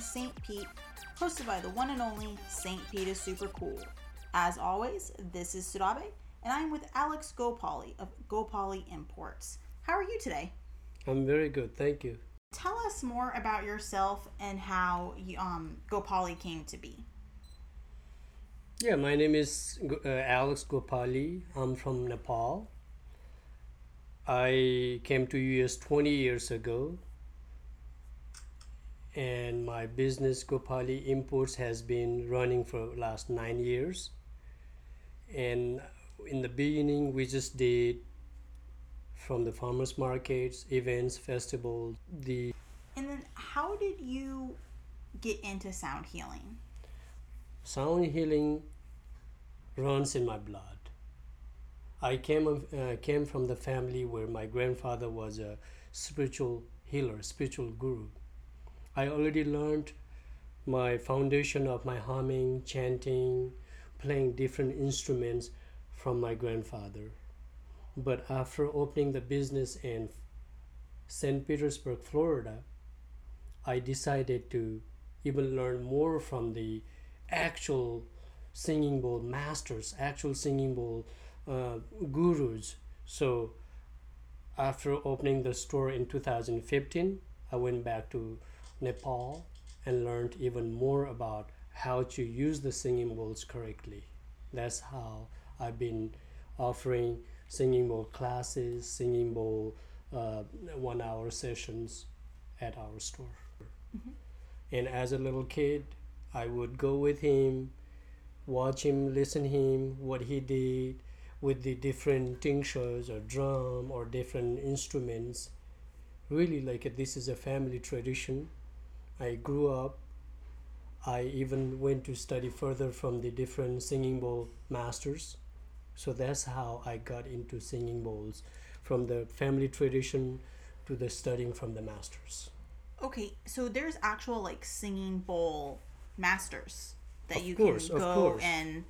St. Pete, hosted by the one and only St. Pete is Super Cool. As always, this is Surabe, and I'm with Alex Gopali of Gopali Imports. How are you today? I'm very good, thank you. Tell us more about yourself and how you, um, Gopali came to be. Yeah, my name is uh, Alex Gopali. I'm from Nepal. I came to US 20 years ago and my business Gopali Imports has been running for last 9 years. And in the beginning we just did from the farmers markets, events, festivals, the And then, how did you get into sound healing? sound healing runs in my blood. I came uh, came from the family where my grandfather was a spiritual healer, spiritual guru. I already learned my foundation of my humming, chanting, playing different instruments from my grandfather. But after opening the business in St. Petersburg, Florida, I decided to even learn more from the actual singing bowl masters, actual singing bowl uh, gurus. So after opening the store in 2015, I went back to Nepal and learned even more about how to use the singing bowls correctly. That's how I've been offering singing bowl classes, singing bowl uh, one hour sessions at our store. Mhm. And as a little kid, I would go with him, watch him, listen him, what he did with the different tinctures or drum or different instruments. Really like it, this is a family tradition. I grew up. I even went to study further from the different singing bowl masters. So that's how I got into singing bowls from the family tradition to the studying from the masters. Okay, so there's actual like singing bowl masters that Of you course, can go and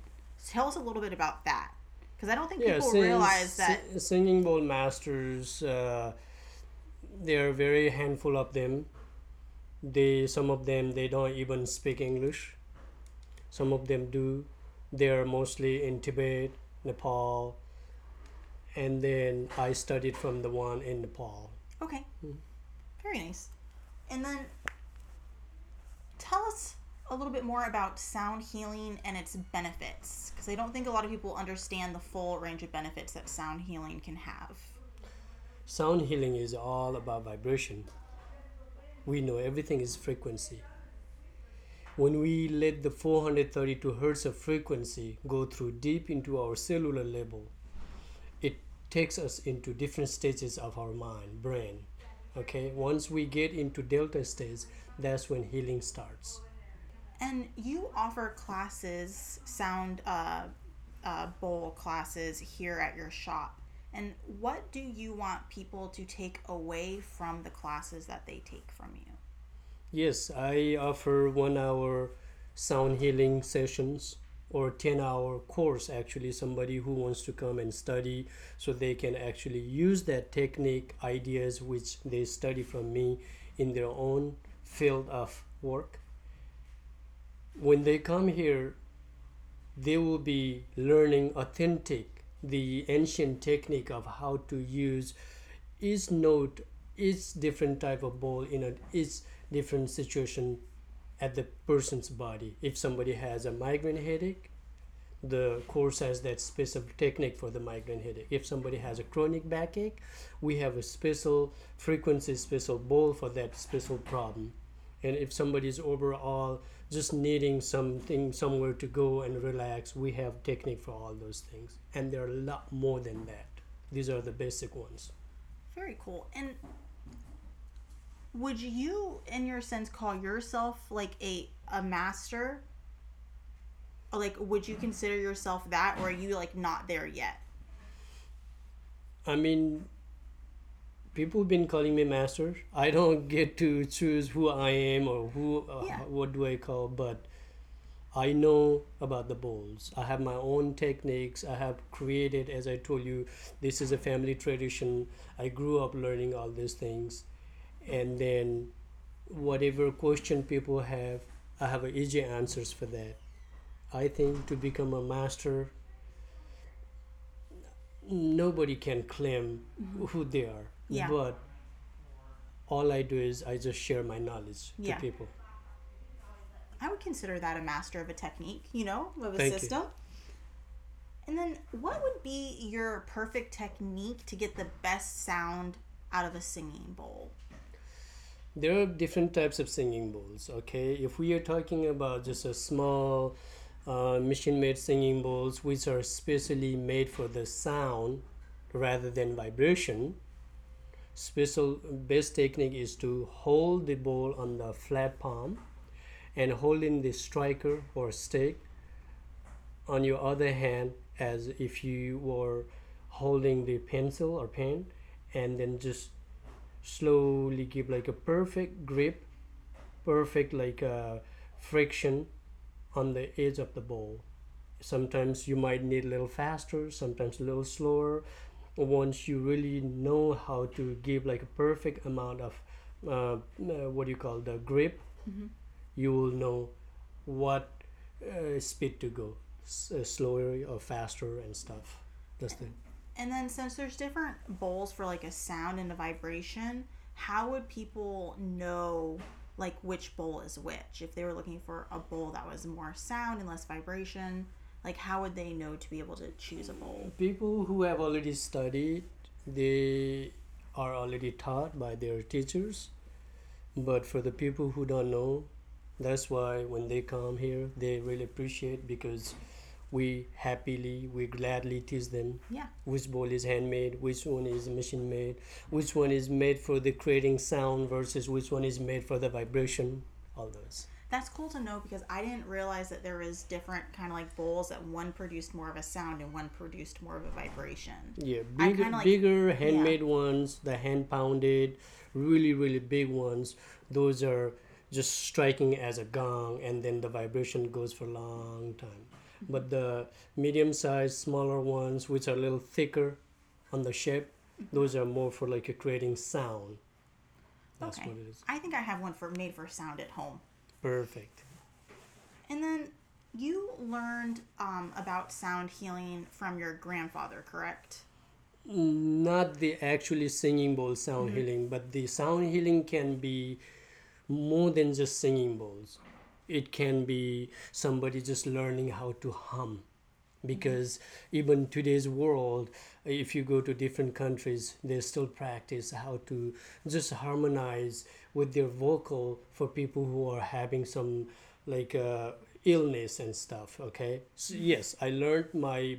tell us a little bit about that because I don't think yeah, people sing- realize that. si- singing bowl masters. Uh, there are very handful of them. They some of them they don't even speak English. Some of them do. They are mostly in Tibet, Nepal, and then I studied from the one in Nepal. Okay, Mm. very nice. And then tell us a little bit more about sound healing and its benefits because I don't think a lot of people understand the full range of benefits that sound healing can have. Sound healing is all about vibration. We know everything is frequency. When we let the 432 hertz of frequency go through deep into our cellular level, it takes us into different stages of our mind, brain. Okay, once we get into delta stage, that's when healing starts. And you offer classes, sound uh, uh, bowl classes here at your shop. And what do you want people to take away from the classes that they take from you? Yes, I offer one hour sound healing sessions or 10 hour course actually somebody who wants to come and study so they can actually use that technique ideas which they study from me in their own field of work when they come here they will be learning authentic the ancient technique of how to use each note each different type of ball in a each different situation at the person's body. If somebody has a migraine headache the course has that specific technique for the migraine headache. If somebody has a chronic backache we have a special frequency special ball for that special problem. And if somebody is overall just needing something somewhere to go and relax we have technique for all those things and there are a lot more than that these are the basic ones Very cool. And would you, in your sense, call yourself like a a master? Like, would you consider yourself that, or are you like not there yet? I mean, people have been calling me master. I don't get to choose who I am or who, uh, Yeah. what do I call, but I know about the bowls. I have my own techniques. I have created, as I told you, this is a family tradition. I grew up learning all these things, and then whatever question people have i have easy answers for that i think to become a master nobody can claim who they are Yeah. but all i do is i just share my knowledge Yeah. to people I would consider that a master of a technique, you know, of a Thank you. system. And then, what would be your perfect technique to get the best sound out of a singing bowl? there are different types of singing bowls okay if we are talking about just a small uh, machine made singing bowls which are specially made for the sound rather than vibration special best technique is to hold the ball on the flat palm and holding the striker or stick on your other hand as if you were holding the pencil or pen and then just slowly give like a perfect grip perfect like uh, friction on the edge of the ball. Sometimes you might need a little faster sometimes a little slower once you really know how to give like a perfect amount of uh, uh, what do you call the grip. You will know what uh, speed to go s- uh, slower or faster and stuff. That's the And then, since there's different bowls for like a sound and a vibration, how would people know like which bowl is which? If they were looking for a bowl that was more sound and less vibration, like how would they know to be able to choose a bowl? people who have already studied they are already taught by their teachers but for the people who don't know that's why when they come here they really appreciate because we happily we gladly teach them Yeah. which bowl is handmade which one is machine made which one is made for the creating sound versus which one is made for the vibration all those That's cool to know because I didn't realize that there was different kind of like bowls that one produced more of a sound and one produced more of a vibration. Yeah, bigger, like- bigger handmade ones, the hand pounded, really, really big ones. Those are just striking as a gong, and then the vibration goes for a long time. But the medium sized, smaller ones, which are a little thicker on the shape, mm-hmm. those are more for like creating sound. That's okay. what it is. I think I have one for made for sound at home. Perfect. And then you learned um, about sound healing from your grandfather, correct? not the actually singing bowl sound healing but the sound healing can be more than just singing bowls it can be somebody just learning how to hum because even today's world if you go to different countries they still practice how to just harmonize with their vocal for people who are having some like uh, illness and stuff okay? So yes i learned my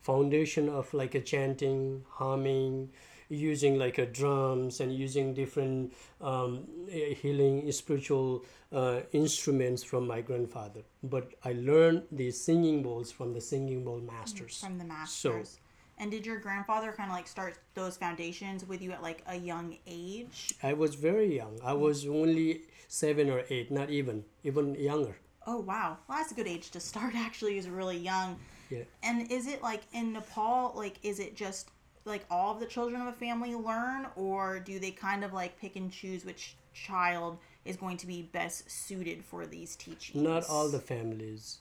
foundation of like a chanting humming using like a drums and using different um, healing spiritual uh, instruments from my grandfather. But i learned the singing bowls from the singing bowl masters. From the masters. And did your grandfather kind of like start those foundations with you at like a young age? i was very young i was only seven or eight not even even younger Oh wow, well that's a good age to start. Actually, is really young. yeah And is it like in Nepal? Like, is it just like all of the children of a family learn, or do they kind of like pick and choose which child is going to be best suited for these teachings? not all the families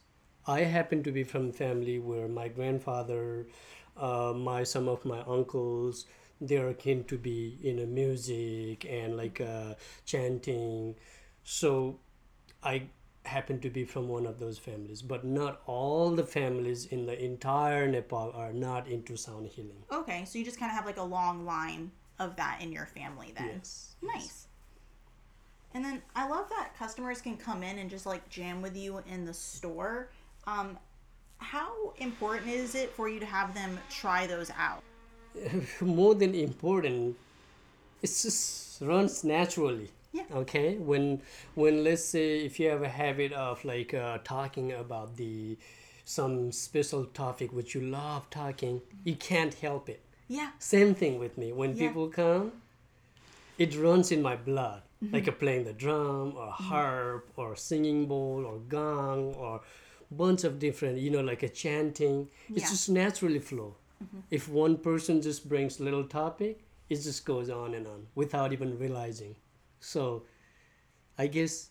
i happen to be from family where my grandfather uh, my some of my uncles they are keen to be in a music and like uh, chanting so i happen to be from one of those families but not all the families in the entire nepal are not into sound healing Okay, so you just kind of have like a long line of that in your family then. yes Nice. And then I love that customers can come in and just like jam with you in the store. Um, how important is it for you to have them try those out? more than important it just runs naturally Yeah. okay when when let's say if you have a habit of like uh, talking about the some special topic which you love talking you can't help it Yeah. same thing with me when Yeah. people come it runs in my blood like a playing the drum or harp or singing bowl or gong or bunch of different you know like a chanting it's Yeah. just naturally flow mm-hmm. if one person just brings little topic it just goes on and on without even realizing So I guess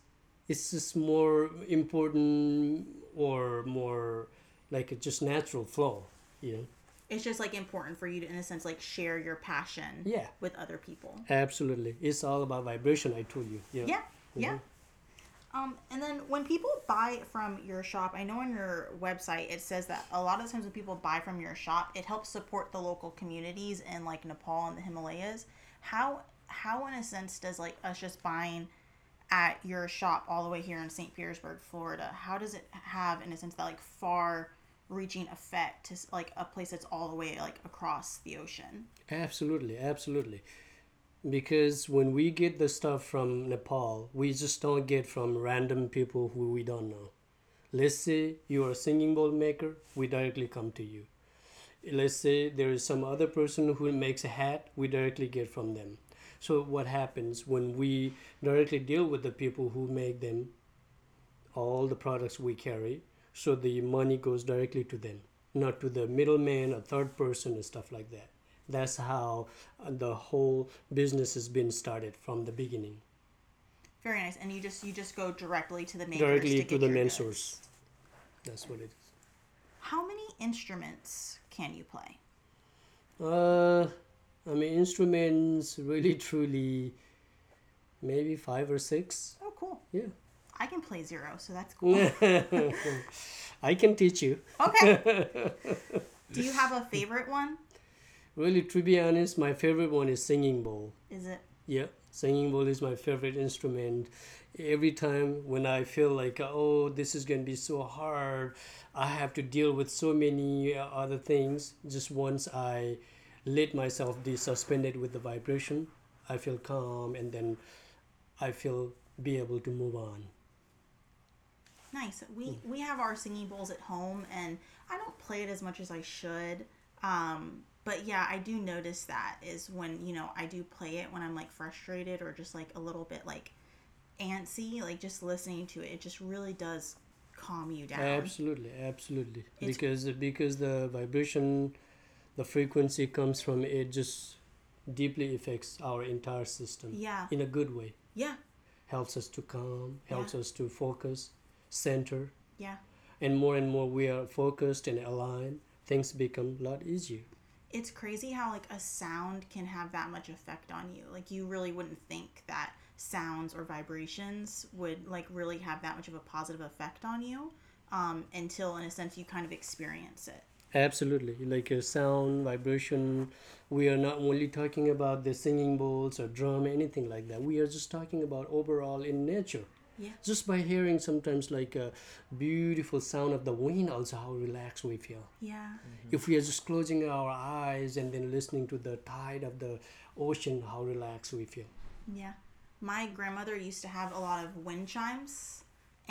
it's just more important or more like a just natural flow, you know. It's just like important for you to, in a sense, like share your passion Yeah. with other people. Absolutely. It's all about vibration, I told you. Yeah. Yeah, yeah. Mm-hmm. Um, and then when people buy from your shop, I know on your website it says that a lot of times when people buy from your shop, it helps support the local communities in like Nepal and the Himalayas. How how in a sense does like us just buying at your shop all the way here in St. Petersburg, Florida, how does it have in a sense that like far reaching effect to like a place that's all the way like across the ocean? Absolutely, absolutely. Because when we get the stuff from Nepal, we just don't get from random people who we don't know. Let's say you are a singing bowl maker, we directly come to you. Let's say there is some other person who makes a hat, we directly get from them. So what happens when we directly deal with the people who make them, all the products we carry, so the money goes directly to them, not to the middleman or third person and stuff like that. That's how uh, the whole business has been started from the beginning, Very nice. And you just you just go directly to the makers directly to, to the main goods. source. That's what it is. How many instruments can you play? Uh, I mean, instruments really, truly, maybe five or six. Oh, cool. Yeah. I can play zero, so that's cool. I can teach you. okay. Do you have a favorite one? Really, to be honest, my favorite one is singing bowl. Is it? Yeah, singing bowl is my favorite instrument. Every time when I feel like, oh, this is going to be so hard, I have to deal with so many uh, other things. Just once I let myself be suspended with the vibration, I feel calm and then I feel be able to move on. Nice. We we have our singing bowls at home, and I don't play it as much as I should. Um, but yeah, I do notice that is when you know I do play it when I'm like frustrated or just like a little bit like antsy. Like just listening to it, it just really does calm you down. Absolutely, absolutely. It's- because because the vibration, the frequency comes from it just deeply affects our entire system Yeah. in a good way. Yeah. Helps us to calm, helps Yeah. us to focus, center, Yeah. and more and more we are focused and aligned. Things become a lot easier. It's crazy how like a sound can have that much effect on you like you really wouldn't think that sounds or vibrations would like really have that much of a positive effect on you um, until in a sense you kind of experience it Absolutely, like a sound, vibration. We are not only talking about the singing bowls or drum, anything like that. We are just talking about overall in nature. Yeah. Just by hearing sometimes like a beautiful sound of the wind, also how relaxed we feel. yeah If we are just closing our eyes and then listening to the tide of the ocean, how relaxed we feel. yeah my grandmother used to have a lot of wind chimes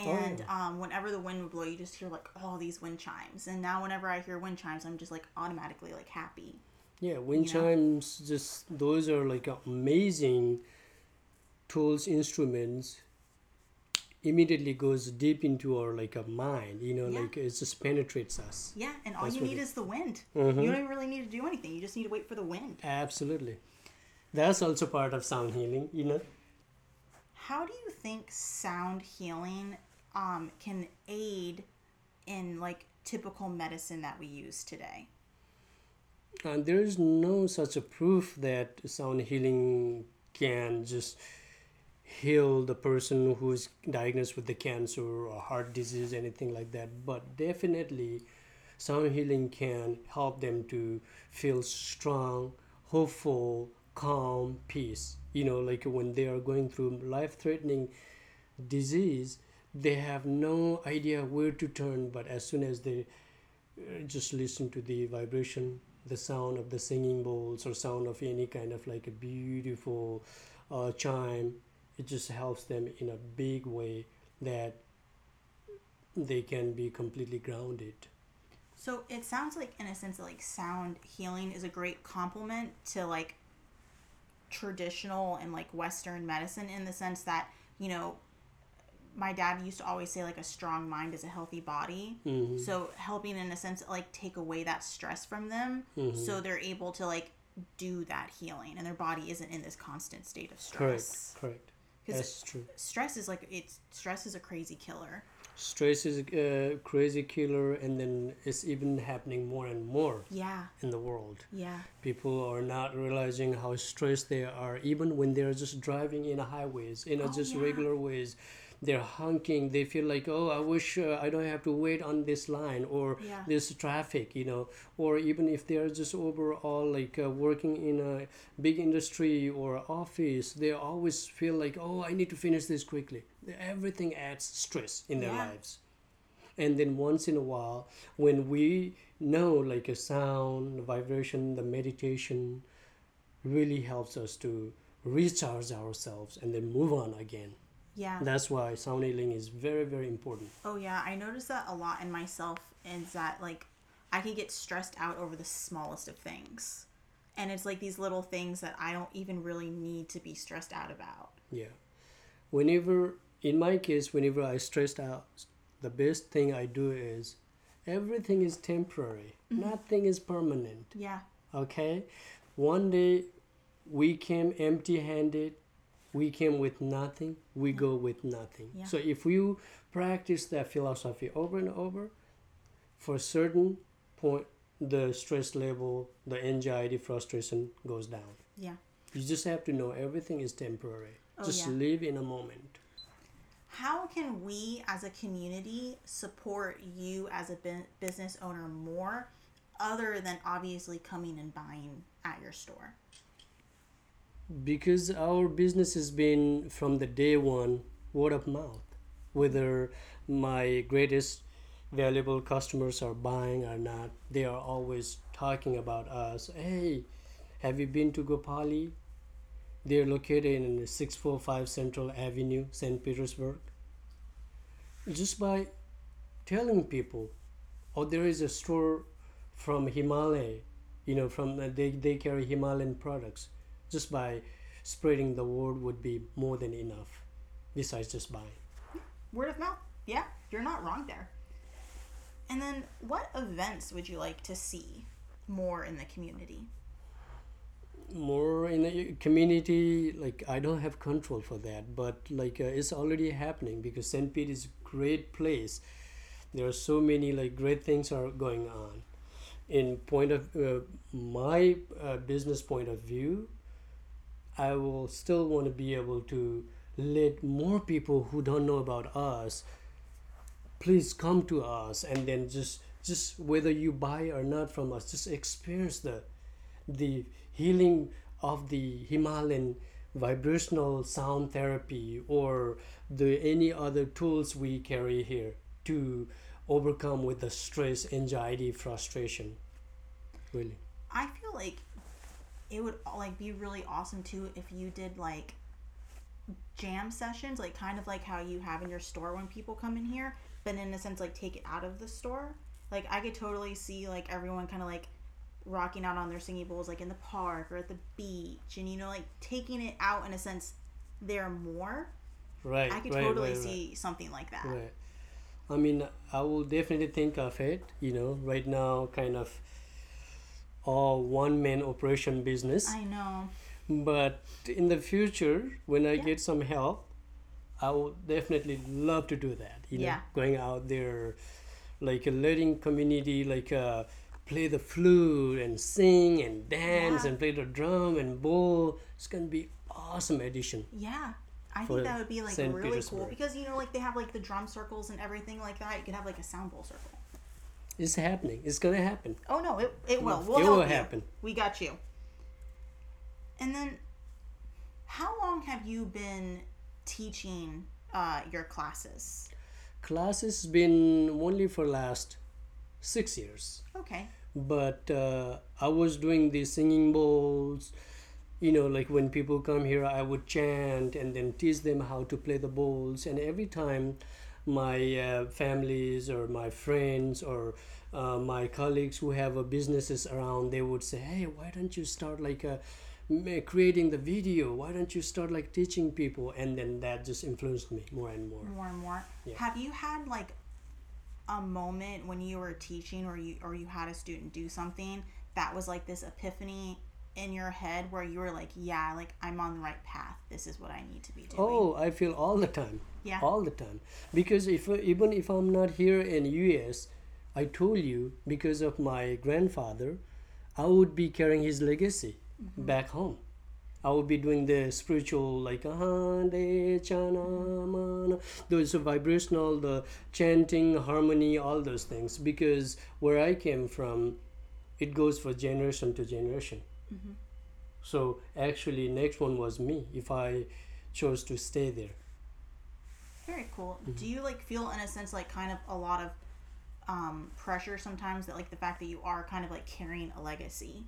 Oh. and um, whenever the wind would blow you just hear like all these wind chimes and now whenever i hear wind chimes i'm just like automatically like happy Yeah, wind You know? chimes, just those are like amazing tools, instruments. Immediately goes deep into our like a mind, you know, Yeah. like it just penetrates us. yeah and all That's you need it- is the wind Mhm. you don't really need to do anything you just need to wait for the wind Absolutely, that's also part of sound healing, you know. How do you think sound healing um, can aid in like typical medicine that we use today? And there is no such a proof that sound healing can just heal the person who is diagnosed with the cancer or heart disease, anything like that. But definitely, sound healing can help them to feel strong, hopeful, calm, peace. You know, like when they are going through life threatening disease, they have no idea where to turn, but as soon as they uh, just listen to the vibration the sound of the singing bowls or sound of any kind of like a beautiful uh, chime it just helps them in a big way that they can be completely grounded So it sounds like, in a sense, that, like sound healing is a great complement to like traditional and like Western medicine in the sense that you know my dad used to always say like a strong mind is a healthy body. Mhm. So helping in a sense like take away that stress from them Mhm. so they're able to like do that healing and their body isn't in this constant state of stress. correct because That's true. stress is like it's stress is a crazy killer. Stress is a uh, crazy killer, and then it's even happening more and more Yeah, in the world. yeah, People are not realizing how stressed they are, even when they're just driving in highways, in a Oh, just yeah. regular ways. They're honking. They feel like, oh, I wish uh, I don't have to wait on this line or Yeah. this traffic, you know. Or even if they're just overall like uh, working in a big industry or office, they always feel like, oh, I need to finish this quickly. Everything adds stress in their Yeah. lives and then once in a while when we know like a sound vibration the meditation really helps us to recharge ourselves and then move on again yeah. that's why sound healing is very very important Oh yeah, I notice that a lot in myself is that like I can get stressed out over the smallest of things. And it's like these little things that I don't even really need to be stressed out about. yeah whenever in my case whenever i stressed out the best thing i do is everything is temporary mm-hmm. nothing is permanent Yeah. okay one day we came empty handed we came with nothing we go with nothing Yeah. so if you practice that philosophy over and over for a certain point the stress level the anxiety frustration goes down Yeah. you just have to know everything is temporary Oh, just yeah. live in a moment How can we as a community support you as a business owner more other than obviously coming and buying at your store? Because our business has been from the day one word of mouth. Whether my greatest valuable customers are buying or not they are always talking about us. Hey have you been to gopali? They're located in 645 central avenue st petersburg. Just by telling people oh there is a store from himalaya you know from uh, they, they carry himalayan products just by spreading the word would be more than enough besides just buying Word of mouth. Yeah, you're not wrong there. And then what events would you like to see more in the community? more in the community like i don't have control for that but like uh, it's already happening because st pete is a great place there are so many like great things are going on in point of uh, my uh, business point of view i will still want to be able to let more people who don't know about us please come to us and then just just whether you buy or not from us just experience the the healing of the Himalayan vibrational sound therapy or the any other tools we carry here to overcome with the stress, anxiety, frustration. Really. I feel like it would like be really awesome too if you did like jam sessions, like kind of like how you have in your store when people come in here, but in a sense like take it out of the store. Like I could totally see like everyone kind of like rocking out on their singing bowls like in the park or at the beach and you know like taking it out in a sense there more. Right. I could right, totally right, right. see something like that. Right. I mean, I will definitely think of it. You know, right now, kind of all one man operation business. I know. But in the future, when I Yeah. get some help, I will definitely love to do that. You know, going out there, like uh, letting community like uh, play the flute and sing and dance Yeah. and play the drum and bowl. It's gonna be awesome addition. Yeah. I think that would be like Saint really cool because you know like they have like the drum circles and everything like that. You could have like a sound bowl circle. It's happening. It's gonna happen. Oh no, it, it will. We'll it will you. happen. We got you. And then, how long have you been teaching uh, your classes? Classes been only for last six years. Okay. but uh, I was doing the singing bowls. You know, like when people come here, I would chant and then teach them how to play the bowls. And every time my uh, families or my friends or uh, my colleagues who have uh, businesses around, they would say, "Hey, why don't you start like uh, ma- creating the video? Why don't you start like teaching people?" And then that just influenced me more and more. More and more. Yeah. Have you had like a moment when you were teaching or you or you had a student do something that was like this epiphany in your head where you were like, yeah, like I'm on the right path. This is what I need to be doing. Oh, I feel all the time. Yeah. All the time. Because if even if I'm not here in US, I told you because of my grandfather, I would be carrying his legacy Mm-hmm. back home. I would be doing the spiritual like ahande chana mana those vibrational the chanting harmony all those things because where I came from it goes for generation to generation. So actually next one was me if I chose to stay there. Very cool. Mm-hmm. Do you like feel in a sense like kind of a lot of um, pressure sometimes that like the fact that you are kind of like carrying a legacy,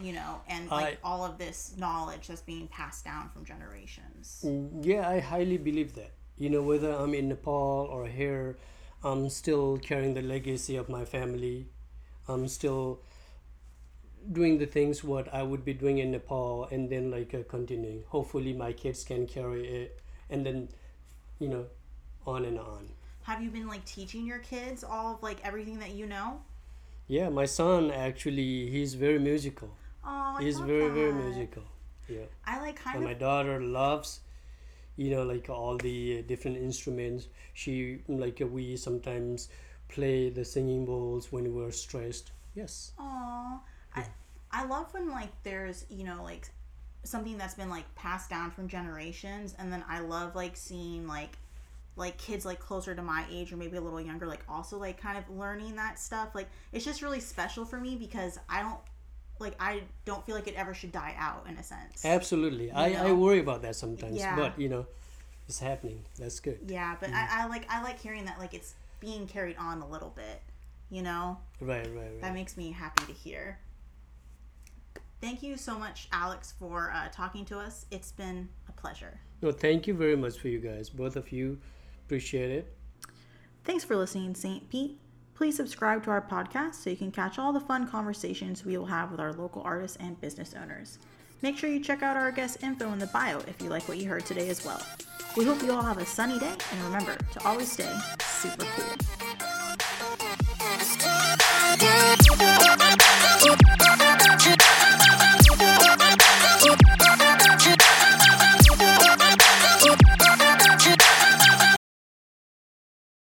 you know, and like I- all of this knowledge that's being passed down from generations. Mm, Yeah, I highly believe that. You know, whether I'm in Nepal or here, I'm still carrying the legacy of my family. I'm still doing the things what I would be doing in Nepal and then like uh, continuing. Hopefully, my kids can carry it and then, you know, on and on. Have you been like teaching your kids all of like everything that you know? Yeah, my son actually, he's very musical. Oh, I He's very, very musical. Yeah. I like kind and of my daughter loves you know like all the uh, different instruments she like uh, we sometimes play the singing bowls when we're stressed yes Aw, I I love when like there's you know like something that's been like passed down from generations, and then I love like seeing like like kids like closer to my age or maybe a little younger like also like kind of learning that stuff. Like it's just really special for me because I don't like I don't feel like it ever should die out in a sense. absolutely I, I know? worry about that sometimes Yeah. but you know it's happening that's good Yeah, but I, mm. I like I like hearing that like it's being carried on a little bit. You know, right right right that makes me happy to hear thank you so much, Alex, for uh, talking to us. It's been a pleasure. No, thank you very much for you guys, both of you. Appreciate it. Thanks for listening, St. Pete. Please subscribe to our podcast so you can catch all the fun conversations we will have with our local artists and business owners. Make sure you check out our guest info in the bio if you like what you heard today as well. We hope you all have a sunny day and remember to always stay super cool.